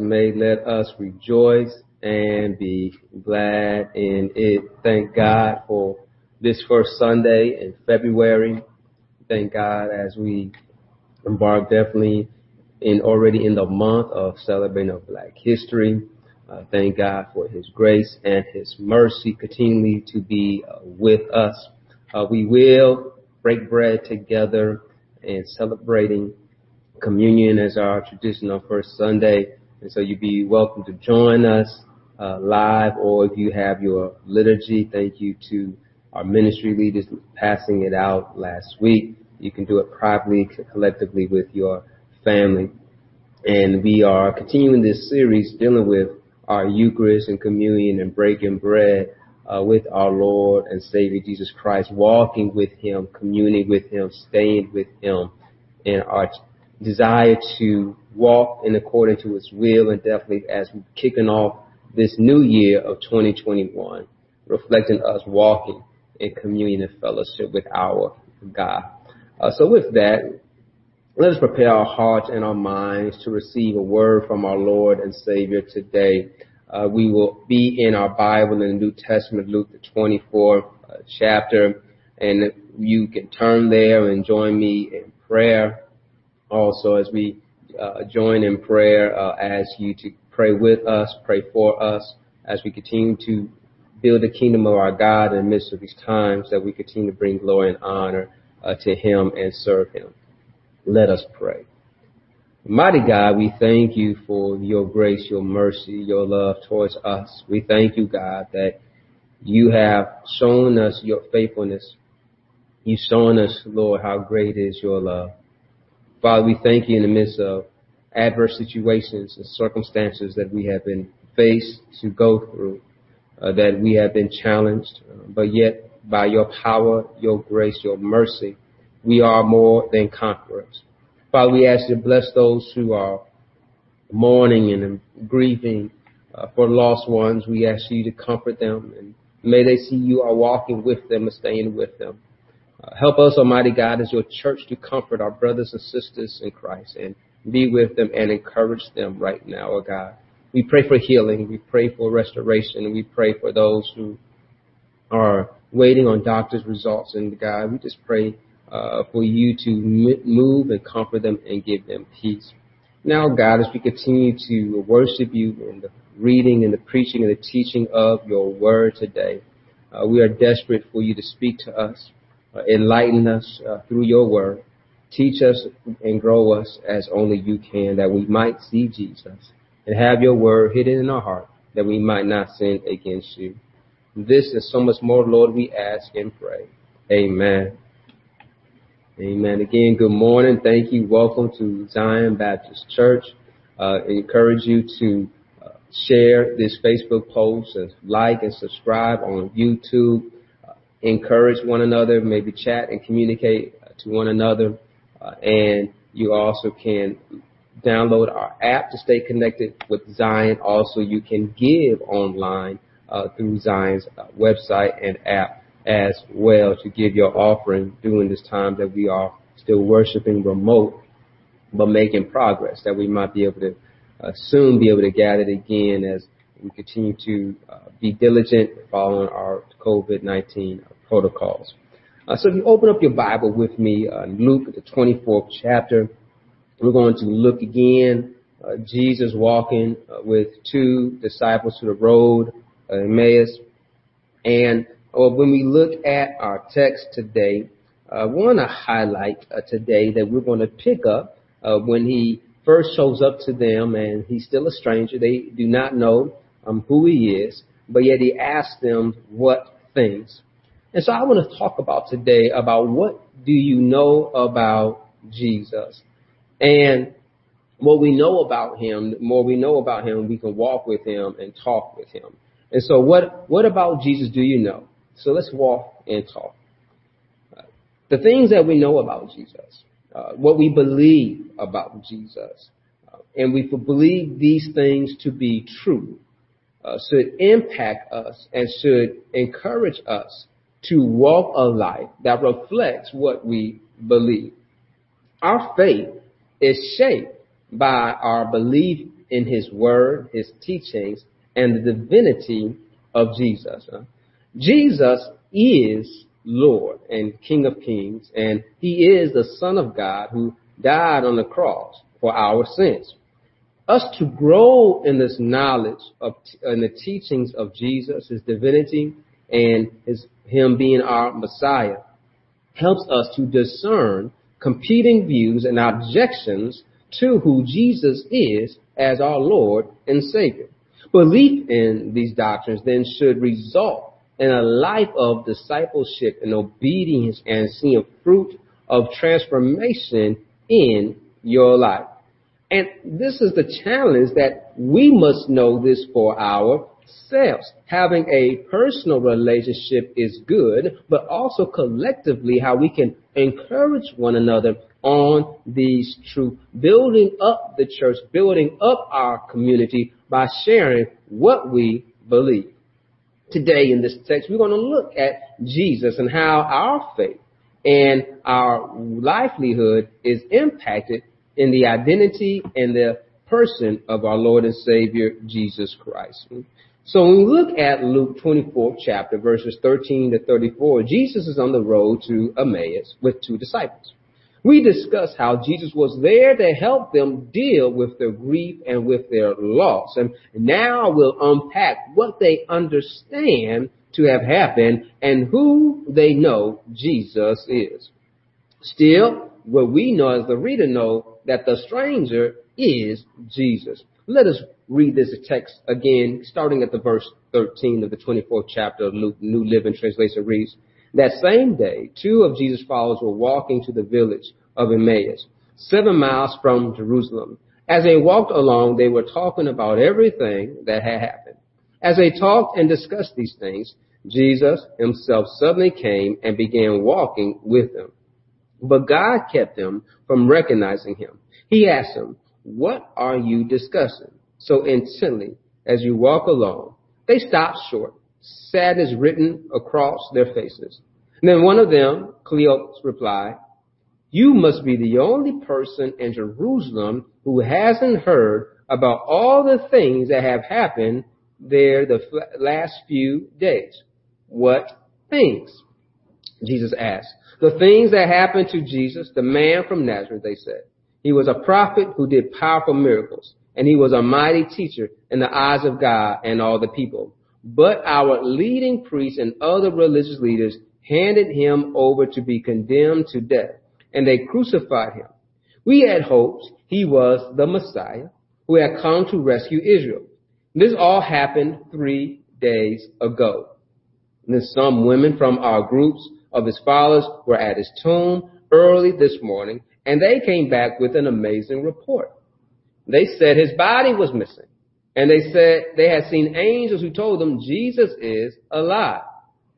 made, let us rejoice and be glad in it. Thank God for this first Sunday in February. Thank God as we embark definitely in already in the month of celebrating of Black History. Uh, thank God for His grace and His mercy continually to be uh, with us. Uh, we will break bread together and celebrating communion as our traditional first Sunday. And so you'd be welcome to join us uh, live, or if you have your liturgy, thank you to our ministry leaders passing it out last week. You can do it privately, collectively with your family. And we are continuing this series dealing with our Eucharist and communion and breaking bread uh, with our Lord and Savior Jesus Christ, walking with Him, communing with Him, staying with Him, and our desire to walk in accordance to His will, and definitely as we're kicking off this new year of 2021, reflecting us walking in communion and fellowship with our God. Uh, so with that, let us prepare our hearts and our minds to receive a word from our Lord and Savior today. Uh, we will be in our Bible in the New Testament, Luke the 24th uh, chapter, and you can turn there and join me in prayer also as we uh, join in prayer, uh, ask you to pray with us, pray for us as we continue to build the kingdom of our God in the midst of these times that we continue to bring glory and honor uh, to him and serve him. Let us pray. Mighty God, we thank you for your grace, your mercy, your love towards us. We thank you, God, that you have shown us your faithfulness. You've shown us, Lord, how great is your love. Father, we thank you in the midst of adverse situations and circumstances that we have been faced to go through, uh, that we have been challenged, uh, but yet by your power, your grace, your mercy, we are more than conquerors. Father, we ask you to bless those who are mourning and grieving uh, for lost ones. We ask you to comfort them and may they see you are walking with them and staying with them. Help us, Almighty God, as your church to comfort our brothers and sisters in Christ and be with them and encourage them right now, oh God. We pray for healing. We pray for restoration. We pray for those who are waiting on doctors' results. And God, we just pray uh, for you to move and comfort them and give them peace. Now, God, as we continue to worship you in the reading and the preaching and the teaching of your word today, uh, we are desperate for you to speak to us enlighten us uh, through your word. Teach us and grow us as only you can, that we might see Jesus and have your word hidden in our heart, that we might not sin against you. This and so much more, Lord, we ask and pray. Amen. Amen. Again, good morning. Thank you. Welcome to Zion Baptist Church. Uh, encourage you to uh, share this Facebook post and like and subscribe on YouTube encourage one another, maybe chat and communicate to one another. Uh, and you also can download our app to stay connected with Zion. Also, you can give online uh, through Zion's uh, website and app as well to give your offering during this time that we are still worshiping remote, but making progress that we might be able to uh, soon be able to gather again as we continue to uh, be diligent following our COVID-19 protocols. Uh, so if you open up your Bible with me, uh, Luke, the 24th chapter, we're going to look again, uh, Jesus walking uh, with two disciples to the road, uh, Emmaus. And uh, when we look at our text today, I want to highlight today that we're going to pick up when he first shows up to them and he's still a stranger. They do not know um, who he is, but yet he asks them what things. And so I want to talk about today about what do you know about Jesus? And what we know about him, the more we know about him, we can walk with him and talk with him. And so what, what about Jesus do you know? So let's walk and talk. the things that we know about Jesus, uh, what we believe about Jesus, uh, and we believe these things to be true, uh, should impact us and should encourage us to walk a life that reflects what we believe. Our faith is shaped by our belief in his word, his teachings, and the divinity of Jesus. Jesus is Lord and King of Kings, and he is the Son of God who died on the cross for our sins. Us to grow in this knowledge of in the teachings of Jesus, his divinity, and his him being our Messiah, helps us to discern competing views and objections to who Jesus is as our Lord and Savior. Belief in these doctrines then should result in a life of discipleship and obedience and seeing fruit of transformation in your life. And this is the challenge that we must know this for ourselves. Having a personal relationship is good, but also collectively how we can encourage one another on these truths, building up the church, building up our community by sharing what we believe. Today in this text, we're going to look at Jesus and how our faith and our livelihood is impacted in the identity and the person of our Lord and Savior, Jesus Christ. So when we look at Luke 24 chapter verses 13 to 34, Jesus is on the road to Emmaus with two disciples. We discussed how Jesus was there to help them deal with their grief and with their loss. And now we'll unpack what they understand to have happened and who they know Jesus is. Still, what we know as the reader know that the stranger is Jesus. Let us read this text again, starting at the verse 13 of the 24th chapter of Luke, New Living Translation reads, That same day, two of Jesus' followers were walking to the village of Emmaus, seven miles from Jerusalem. As they walked along, they were talking about everything that had happened. As they talked and discussed these things, Jesus himself suddenly came and began walking with them. But God kept them from recognizing him. He asked them, what are you discussing so intently as you walk along? They stopped short, sadness written across their faces. And then one of them, Cleopas, replied, you must be the only person in Jerusalem who hasn't heard about all the things that have happened there the last few days. What things? Jesus asked. The things that happened to Jesus, the man from Nazareth, they said. He was a prophet who did powerful miracles, and he was a mighty teacher in the eyes of God and all the people. But our leading priests and other religious leaders handed him over to be condemned to death, and they crucified him. We had hoped he was the Messiah who had come to rescue Israel. This all happened three days ago. And then some women from our groups of his followers were at his tomb early this morning, and they came back with an amazing report. They said his body was missing. And they said they had seen angels who told them Jesus is alive.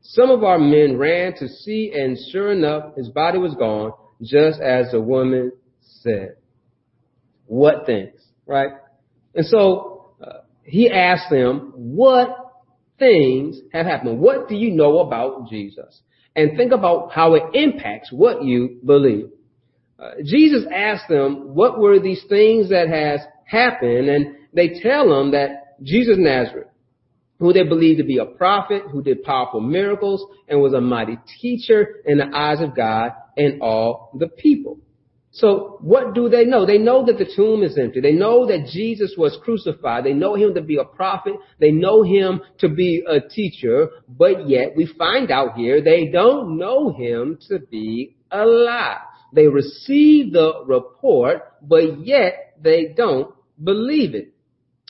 Some of our men ran to see, and sure enough, his body was gone, just as the woman said. What things, right? And so uh, he asked them, what things have happened? What do you know about Jesus? And think about how it impacts what you believe. Uh, Jesus asked them, what were these things that has happened? And they tell him that Jesus Nazareth, who they believed to be a prophet, who did powerful miracles, and was a mighty teacher in the eyes of God and all the people. So what do they know? They know that the tomb is empty. They know that Jesus was crucified. They know him to be a prophet. They know him to be a teacher. But yet we find out here they don't know him to be alive. They receive the report, but yet they don't believe it.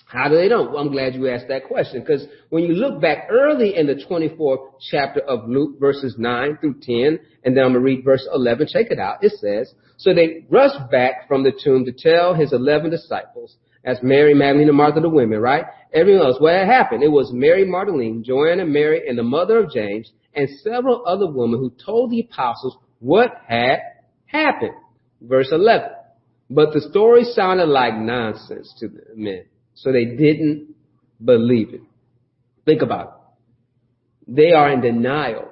How do they know? Well, I'm glad you asked that question because when you look back early in the 24th chapter of Luke, verses 9 through 10, and then I'm going to read verse 11, check it out. It says, So they rushed back from the tomb to tell his 11 disciples, as Mary, Magdalene, and Martha, the women, right? Everyone else, what had happened? It was Mary Magdalene, Joanna, Mary, and the mother of James, and several other women who told the apostles what had happened. Verse 11. But the story sounded like nonsense to the men. So they didn't believe it. Think about it. They are in denial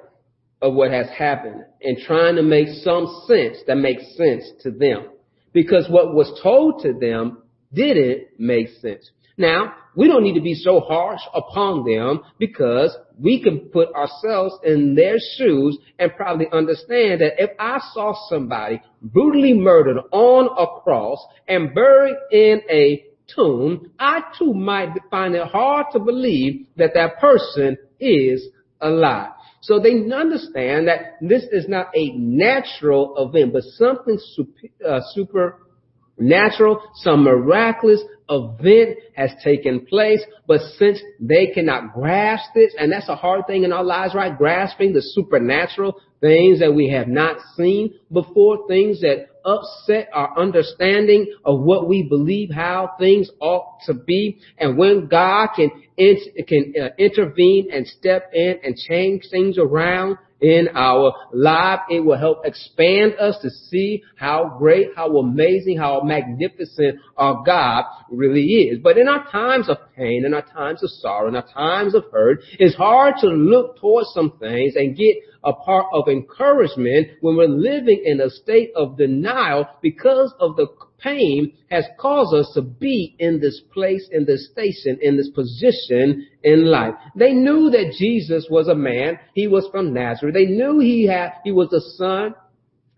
of what has happened and trying to make some sense that makes sense to them. Because what was told to them didn't make sense. Now, we don't need to be so harsh upon them because we can put ourselves in their shoes and probably understand that if I saw somebody brutally murdered on a cross and buried in a tomb, I too might find it hard to believe that that person is alive. So they understand that this is not a natural event, but something super, uh, supernatural, some miraculous event has taken place, but since they cannot grasp this, and that's a hard thing in our lives, right? Grasping the supernatural things that we have not seen before, things that upset our understanding of what we believe how things ought to be. And when God can, can uh, intervene and step in and change things around, in our life. It will help expand us to see how great, how amazing, how magnificent our God really is. But in our times of pain, in our times of sorrow, in our times of hurt, it's hard to look towards some things and get a part of encouragement when we're living in a state of denial because of the pain has caused us to be in this place, in this station, in this position in life. They knew that Jesus was a man. He was from Nazareth. They knew he had, he was the son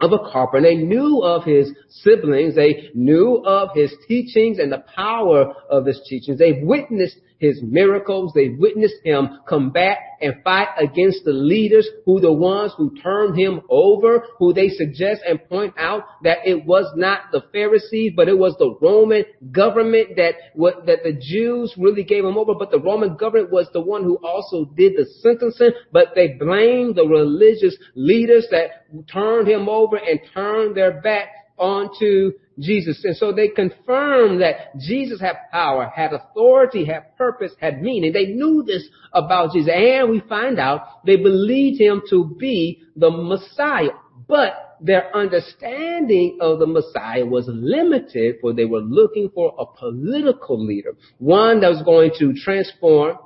of a carpenter. They knew of his siblings. They knew of his teachings and the power of his teachings. They witnessed his miracles. They witnessed him combat and fight against the leaders who the ones who turned him over, who they suggest and point out that it was not the Pharisees, but it was the Roman government that what, that the Jews really gave him over, but the Roman government was the one who also did the sentencing, but they blamed the religious leaders that turned him over and turned their back onto Jesus. And so they confirmed that Jesus had power, had authority, had purpose, had meaning. They knew this about Jesus. And we find out they believed him to be the Messiah. But their understanding of the Messiah was limited for they were looking for a political leader, one that was going to transform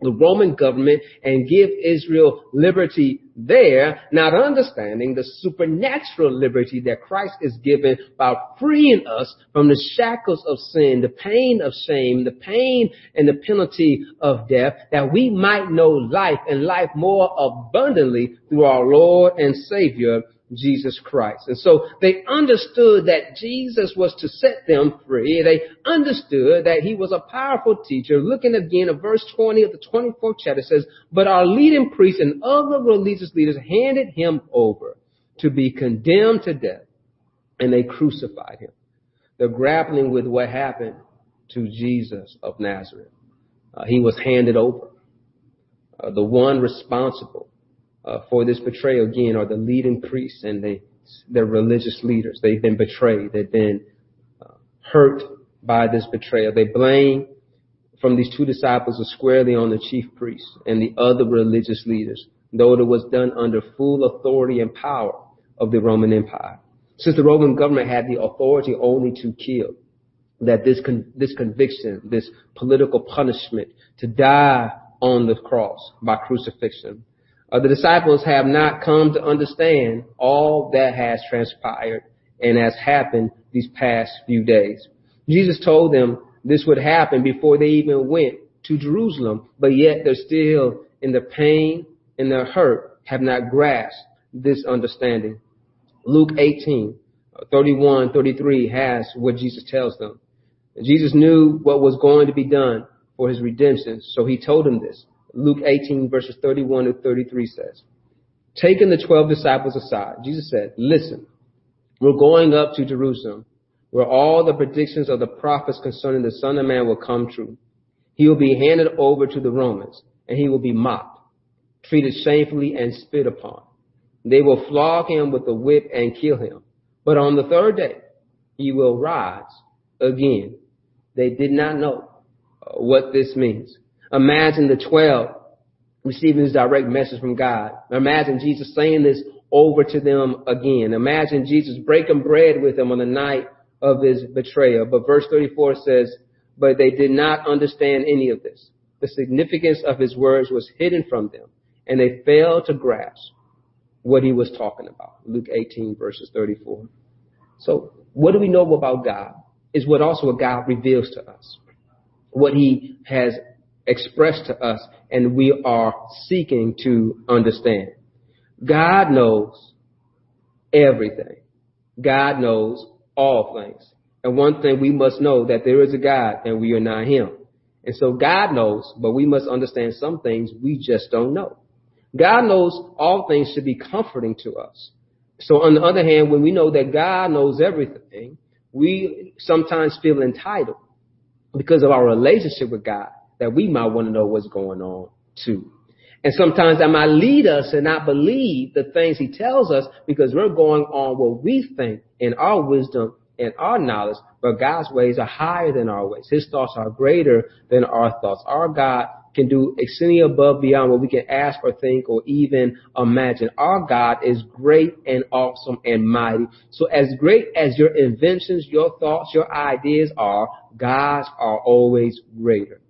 the Roman government and give Israel liberty there, not understanding the supernatural liberty that Christ is given by freeing us from the shackles of sin, the pain of shame, the pain and the penalty of death, that we might know life and life more abundantly through our Lord and Savior, Jesus Christ. And so they understood that Jesus was to set them free. They understood that he was a powerful teacher. Looking again at verse 20 of the 24th chapter says, but our leading priests and other religious leaders handed him over to be condemned to death and they crucified him. They're grappling with what happened to Jesus of Nazareth. Uh, he was handed over. Uh, the one responsible uh, for this betrayal again are the leading priests and they, religious leaders. They've been betrayed. They've been uh, hurt by this betrayal. They blame from these two disciples are squarely on the chief priests and the other religious leaders, though it was done under full authority and power of the Roman Empire. Since the Roman government had the authority only to kill, that this con- this conviction, this political punishment, to die on the cross by crucifixion, uh, the disciples have not come to understand all that has transpired and has happened these past few days. Jesus told them this would happen before they even went to Jerusalem, but yet they're still in the pain and the hurt, have not grasped this understanding. Luke 18, 31, 33 has what Jesus tells them. Jesus knew what was going to be done for his redemption, so he told them this. Luke 18 verses 31 to 33 says, taking the 12 disciples aside, Jesus said, listen, we're going up to Jerusalem where all the predictions of the prophets concerning the son of man will come true. He will be handed over to the Romans and he will be mocked, treated shamefully and spit upon. They will flog him with a whip and kill him. But on the third day, he will rise again. They did not know uh, what this means. Imagine the 12 receiving this direct message from God. Imagine Jesus saying this over to them again. Imagine Jesus breaking bread with them on the night of his betrayal. But verse 34 says, but they did not understand any of this. The significance of his words was hidden from them and they failed to grasp what he was talking about. Luke 18 verses 34. So what do we know about God? is what also what God reveals to us. What he has expressed to us and we are seeking to understand. God knows everything. God knows all things. And one thing we must know that there is a God and we are not him. And so God knows, but we must understand some things we just don't know. God knows all things should be comforting to us. So on the other hand, when we know that God knows everything, we sometimes feel entitled because of our relationship with God that we might want to know what's going on too. And sometimes that might lead us to not believe the things he tells us because we're going on what we think in our wisdom and our knowledge, but God's ways are higher than our ways. His thoughts are greater than our thoughts. Our God can do exceedingly above beyond what we can ask or think or even imagine. Our God is great and awesome and mighty. So as great as your inventions, your thoughts, your ideas are, God's are always greater.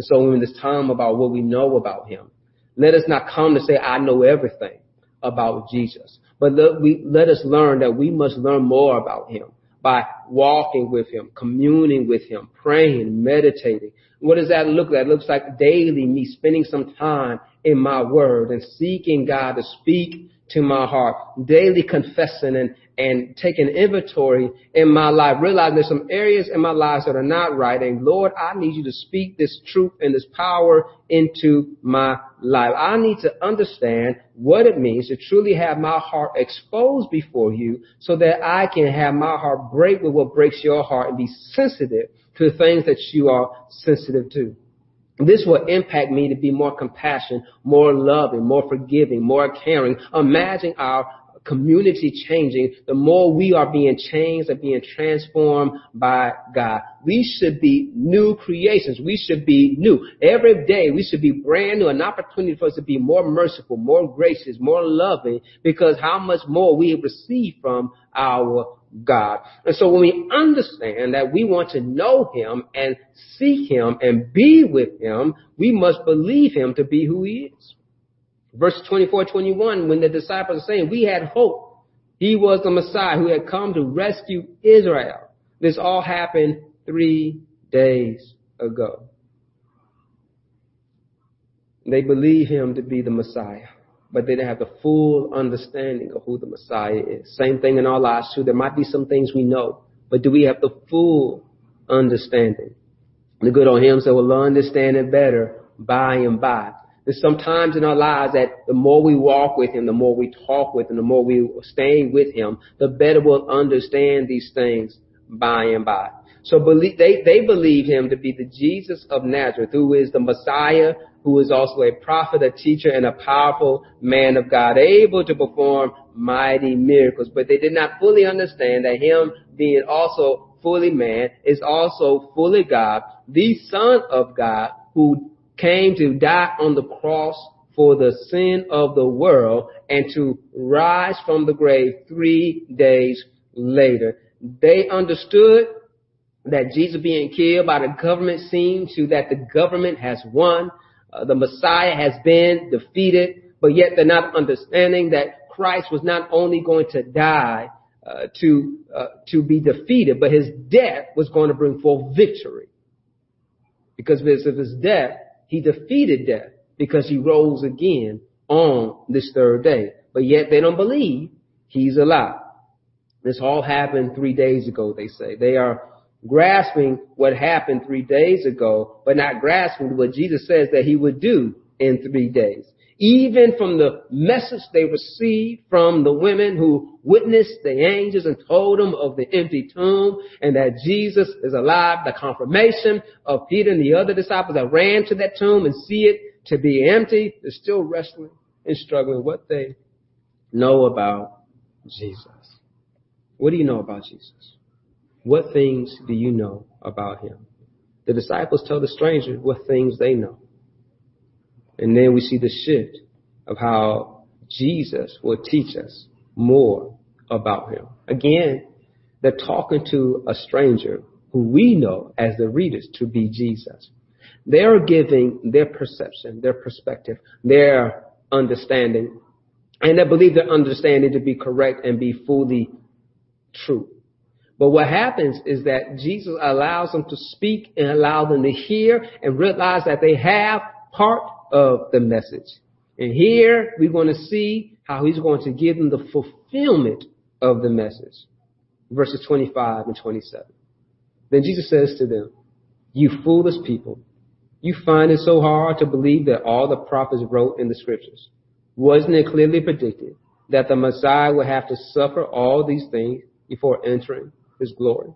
And so in this time about what we know about him, let us not come to say, I know everything about Jesus. But let, we, let us learn that we must learn more about him by walking with him, communing with him, praying, meditating. What does that look like? It looks like daily me spending some time in my word and seeking God to speak to my heart, daily confessing and, and taking inventory in my life, realizing there's some areas in my life that are not right. And Lord, I need you to speak this truth and this power into my life. I need to understand what it means to truly have my heart exposed before you so that I can have my heart break with what breaks your heart and be sensitive to the things that you are sensitive to. This will impact me to be more compassionate, more loving, more forgiving, more caring. Imagine our community changing, the more we are being changed and being transformed by God. We should be new creations. We should be new. Every day we should be brand new, an opportunity for us to be more merciful, more gracious, more loving, because how much more we receive from our God. And so when we understand that we want to know Him and seek Him and be with Him, we must believe Him to be who He is. Verse 24, 21, when the disciples are saying, we had hope. He was the Messiah who had come to rescue Israel. This all happened three days ago. They believe him to be the Messiah, but they didn't have the full understanding of who the Messiah is. Same thing in our lives too. There might be some things we know, but do we have the full understanding? The good old hymn said, we'll understand it better by and by. There's sometimes in our lives that the more we walk with Him, the more we talk with Him, the more we stay with Him, the better we'll understand these things by and by. So believe, they, they believe Him to be the Jesus of Nazareth, who is the Messiah, who is also a prophet, a teacher, and a powerful man of God, able to perform mighty miracles. But they did not fully understand that Him being also fully man is also fully God, the Son of God, who came to die on the cross for the sin of the world and to rise from the grave three days later. They understood that Jesus being killed by the government seemed to that the government has won. Uh, the Messiah has been defeated, but yet they're not understanding that Christ was not only going to die uh, to uh, to be defeated, but his death was going to bring forth victory. Because of his death, he defeated death because he rose again on this third day. But yet they don't believe he's alive. This all happened three days ago, they say. They are grasping what happened three days ago, but not grasping what Jesus says that he would do in three days even from the message they received from the women who witnessed the angels and told them of the empty tomb and that Jesus is alive, the confirmation of Peter and the other disciples that ran to that tomb and see it to be empty, they're still wrestling and struggling what they know about Jesus. What do you know about Jesus? What things do you know about him? The disciples tell the stranger what things they know. And then we see the shift of how Jesus will teach us more about him. Again, they're talking to a stranger who we know as the readers to be Jesus. They're giving their perception, their perspective, their understanding, and they believe their understanding to be correct and be fully true. But what happens is that Jesus allows them to speak and allow them to hear and realize that they have part of the message. And here we're going to see how he's going to give them the fulfillment of the message. Verses 25 and 27. Then Jesus says to them, you foolish people, you find it so hard to believe that all the prophets wrote in the scriptures. Wasn't it clearly predicted that the Messiah would have to suffer all these things before entering his glory?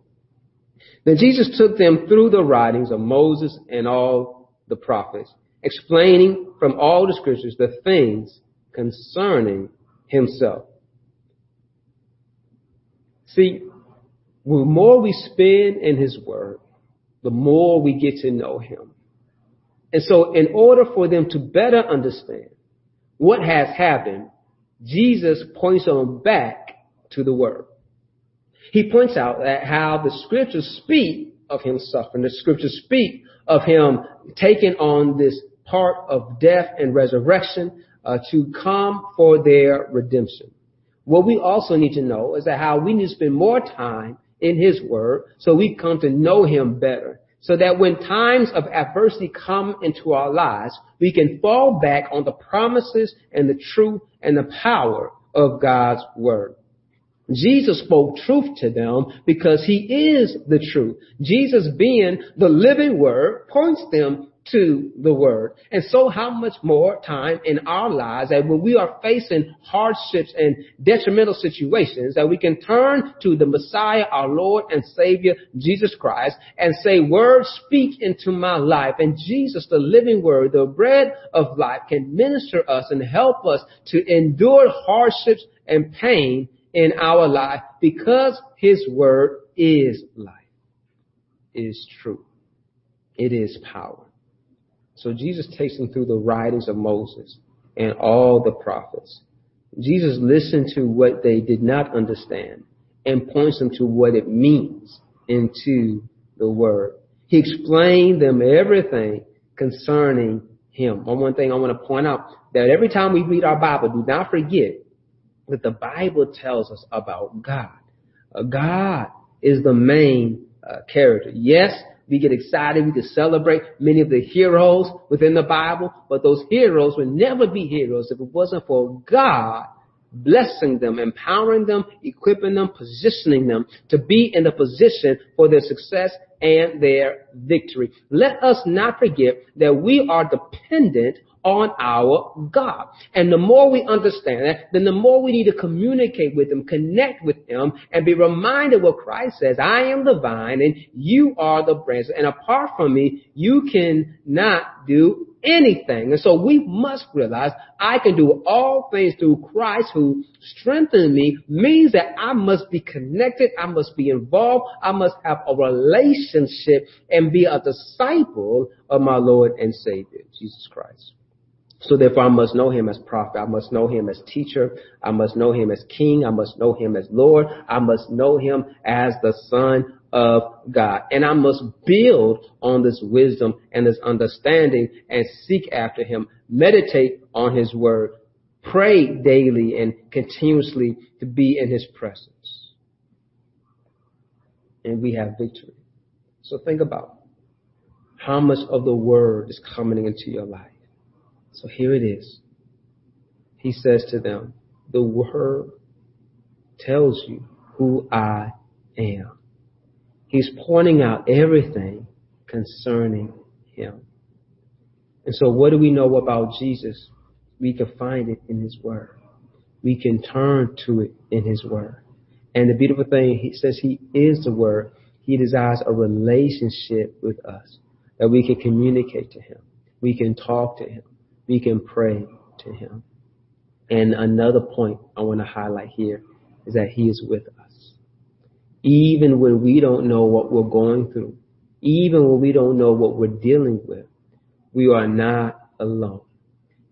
Then Jesus took them through the writings of Moses and all the prophets, explaining from all the scriptures the things concerning himself. See, the more we spend in his word, the more we get to know him. And so in order for them to better understand what has happened, Jesus points them back to the word. He points out that how the scriptures speak of him suffering. The scriptures speak of him taking on this part of death and resurrection uh, to come for their redemption. What we also need to know is that how we need to spend more time in his word so we come to know him better. So that when times of adversity come into our lives, we can fall back on the promises and the truth and the power of God's word. Jesus spoke truth to them because he is the truth. Jesus being the living word points them to the word. And so how much more time in our lives that when we are facing hardships and detrimental situations that we can turn to the Messiah, our Lord and Savior, Jesus Christ, and say, word speak into my life. And Jesus, the living word, the bread of life can minister us and help us to endure hardships and pain in our life because his word is life, is true. It is power. So Jesus takes them through the writings of Moses and all the prophets. Jesus listened to what they did not understand and points them to what it means into the word. He explained them everything concerning him. One thing I want to point out that every time we read our Bible, do not forget that the Bible tells us about God. Uh, God is the main uh, character. Yes, we get excited. We can celebrate many of the heroes within the Bible, but those heroes would never be heroes if it wasn't for God blessing them, empowering them, equipping them, positioning them to be in the position for their success and their victory. Let us not forget that we are dependent on our God. And the more we understand that, then the more we need to communicate with Him, connect with Him, and be reminded what Christ says, I am the vine and you are the branch. And apart from me, you cannot do anything. And so we must realize I can do all things through Christ who strengthens me means that I must be connected. I must be involved. I must have a relationship and be a disciple of my Lord and Savior, Jesus Christ. So therefore I must know him as prophet. I must know him as teacher. I must know him as king. I must know him as Lord. I must know him as the son of God. And I must build on this wisdom and this understanding and seek after him. Meditate on his word. Pray daily and continuously to be in his presence. And we have victory. So think about how much of the word is coming into your life. So here it is. He says to them, the word tells you who I am. He's pointing out everything concerning him. And so what do we know about Jesus? We can find it in his word. We can turn to it in his word. And the beautiful thing, he says he is the word. He desires a relationship with us that we can communicate to him. We can talk to him we can pray to him. And another point I want to highlight here is that he is with us. Even when we don't know what we're going through, even when we don't know what we're dealing with, we are not alone.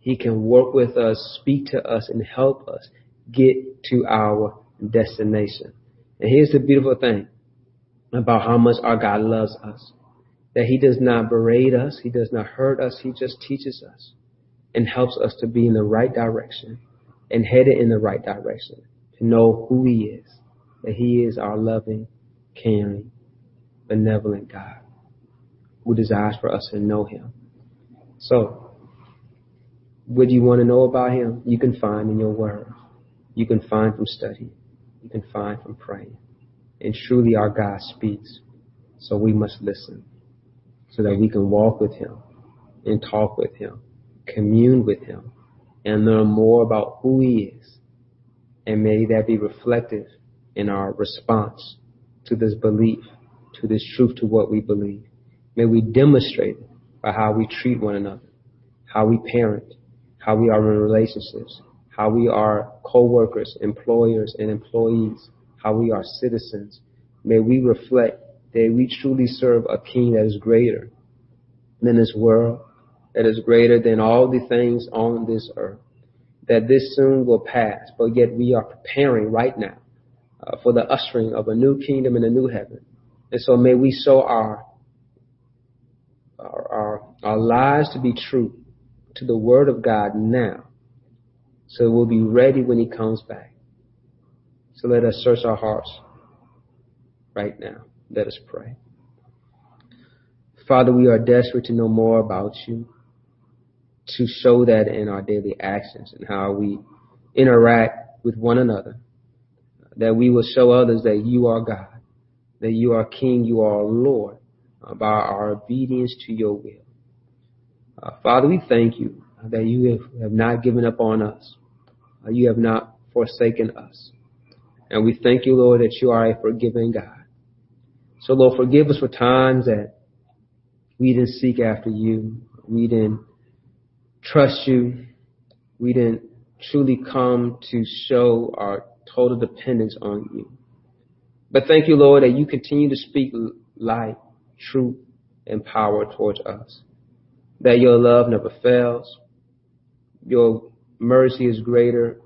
He can work with us, speak to us, and help us get to our destination. And here's the beautiful thing about how much our God loves us. That he does not berate us. He does not hurt us. He just teaches us and helps us to be in the right direction and headed in the right direction, to know who He is, that He is our loving caring, benevolent God who desires for us to know him. So, what you want to know about him? You can find in your word. You can find from study. You can find from praying. And truly our God speaks. So we must listen so that we can walk with him and talk with him, commune with him, and learn more about who he is. And may that be reflective in our response to this belief, to this truth, to what we believe. May we demonstrate it by how we treat one another, how we parent, how we are in relationships, how we are co-workers, employers, and employees, how we are citizens. May we reflect that we truly serve a king that is greater than this world, that is greater than all the things on this earth, that this soon will pass, but yet we are preparing right now uh, for the ushering of a new kingdom and a new heaven. And so may we sow our, our, our, our lives to be true to the word of God now. So we'll be ready when he comes back. So let us search our hearts right now. Let us pray. Father, we are desperate to know more about you, to show that in our daily actions and how we interact with one another, that we will show others that you are God, that you are King, you are Lord, uh, by our obedience to your will. Uh, Father, we thank you that you have, have not given up on us. Uh, you have not forsaken us. And we thank you, Lord, that you are a forgiving God. So Lord, forgive us for times that we didn't seek after you. We didn't trust you. We didn't truly come to show our total dependence on you. But thank you, Lord, that you continue to speak light, truth, and power towards us. That your love never fails. Your mercy is greater.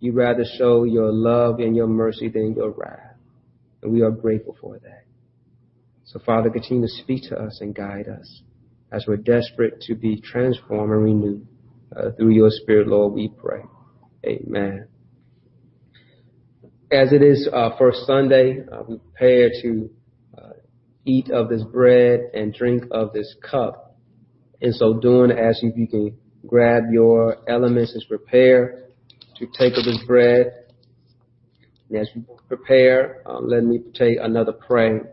You rather show your love and your mercy than your wrath. And we are grateful for that. So Father, continue to speak to us and guide us as we're desperate to be transformed and renewed uh, through your Spirit, Lord, we pray. Amen. As it is uh, first Sunday, uh, we prepare to uh, eat of this bread and drink of this cup. And so doing, as you, you can grab your elements and prepare to take of this bread. And as we prepare, um, let me take another prayer.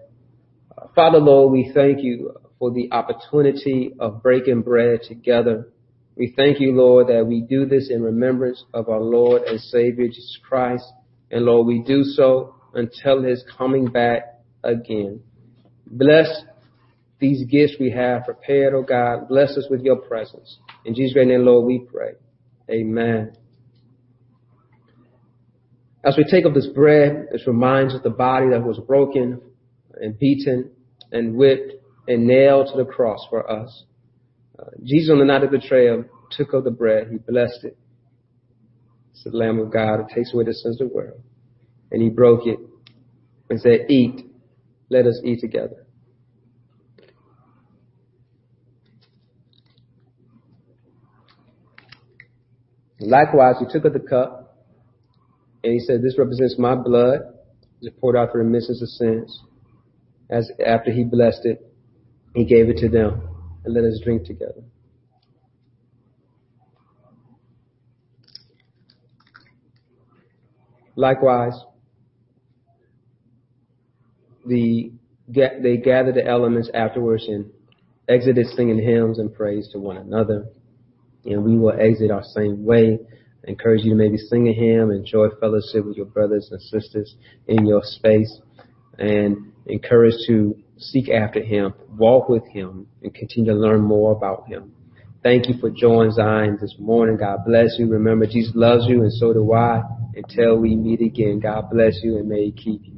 Uh, Father, Lord, we thank you for the opportunity of breaking bread together. We thank you, Lord, that we do this in remembrance of our Lord and Savior Jesus Christ. And Lord, we do so until his coming back again. Bless these gifts we have prepared, oh God. Bless us with your presence. In Jesus' great name, Lord, we pray. Amen. As we take up this bread, it reminds us of the body that was broken and beaten and whipped and nailed to the cross for us. Uh, Jesus on the night of betrayal took up the bread. He blessed it. It's the Lamb of God who takes away the sins of the world. And he broke it and said, eat. Let us eat together. Likewise, he took up the cup and he said, this represents my blood. It's poured out for the remission of sins. As after he blessed it, he gave it to them and let us drink together. Likewise, the, they gathered the elements afterwards and exited singing hymns and praise to one another. And we will exit our same way. I encourage you to maybe sing a hymn, enjoy fellowship with your brothers and sisters in your space, and encourage to seek after him, walk with him, and continue to learn more about him. Thank you for joining Zion this morning. God bless you. Remember, Jesus loves you, and so do I. Until we meet again, God bless you and may he keep you.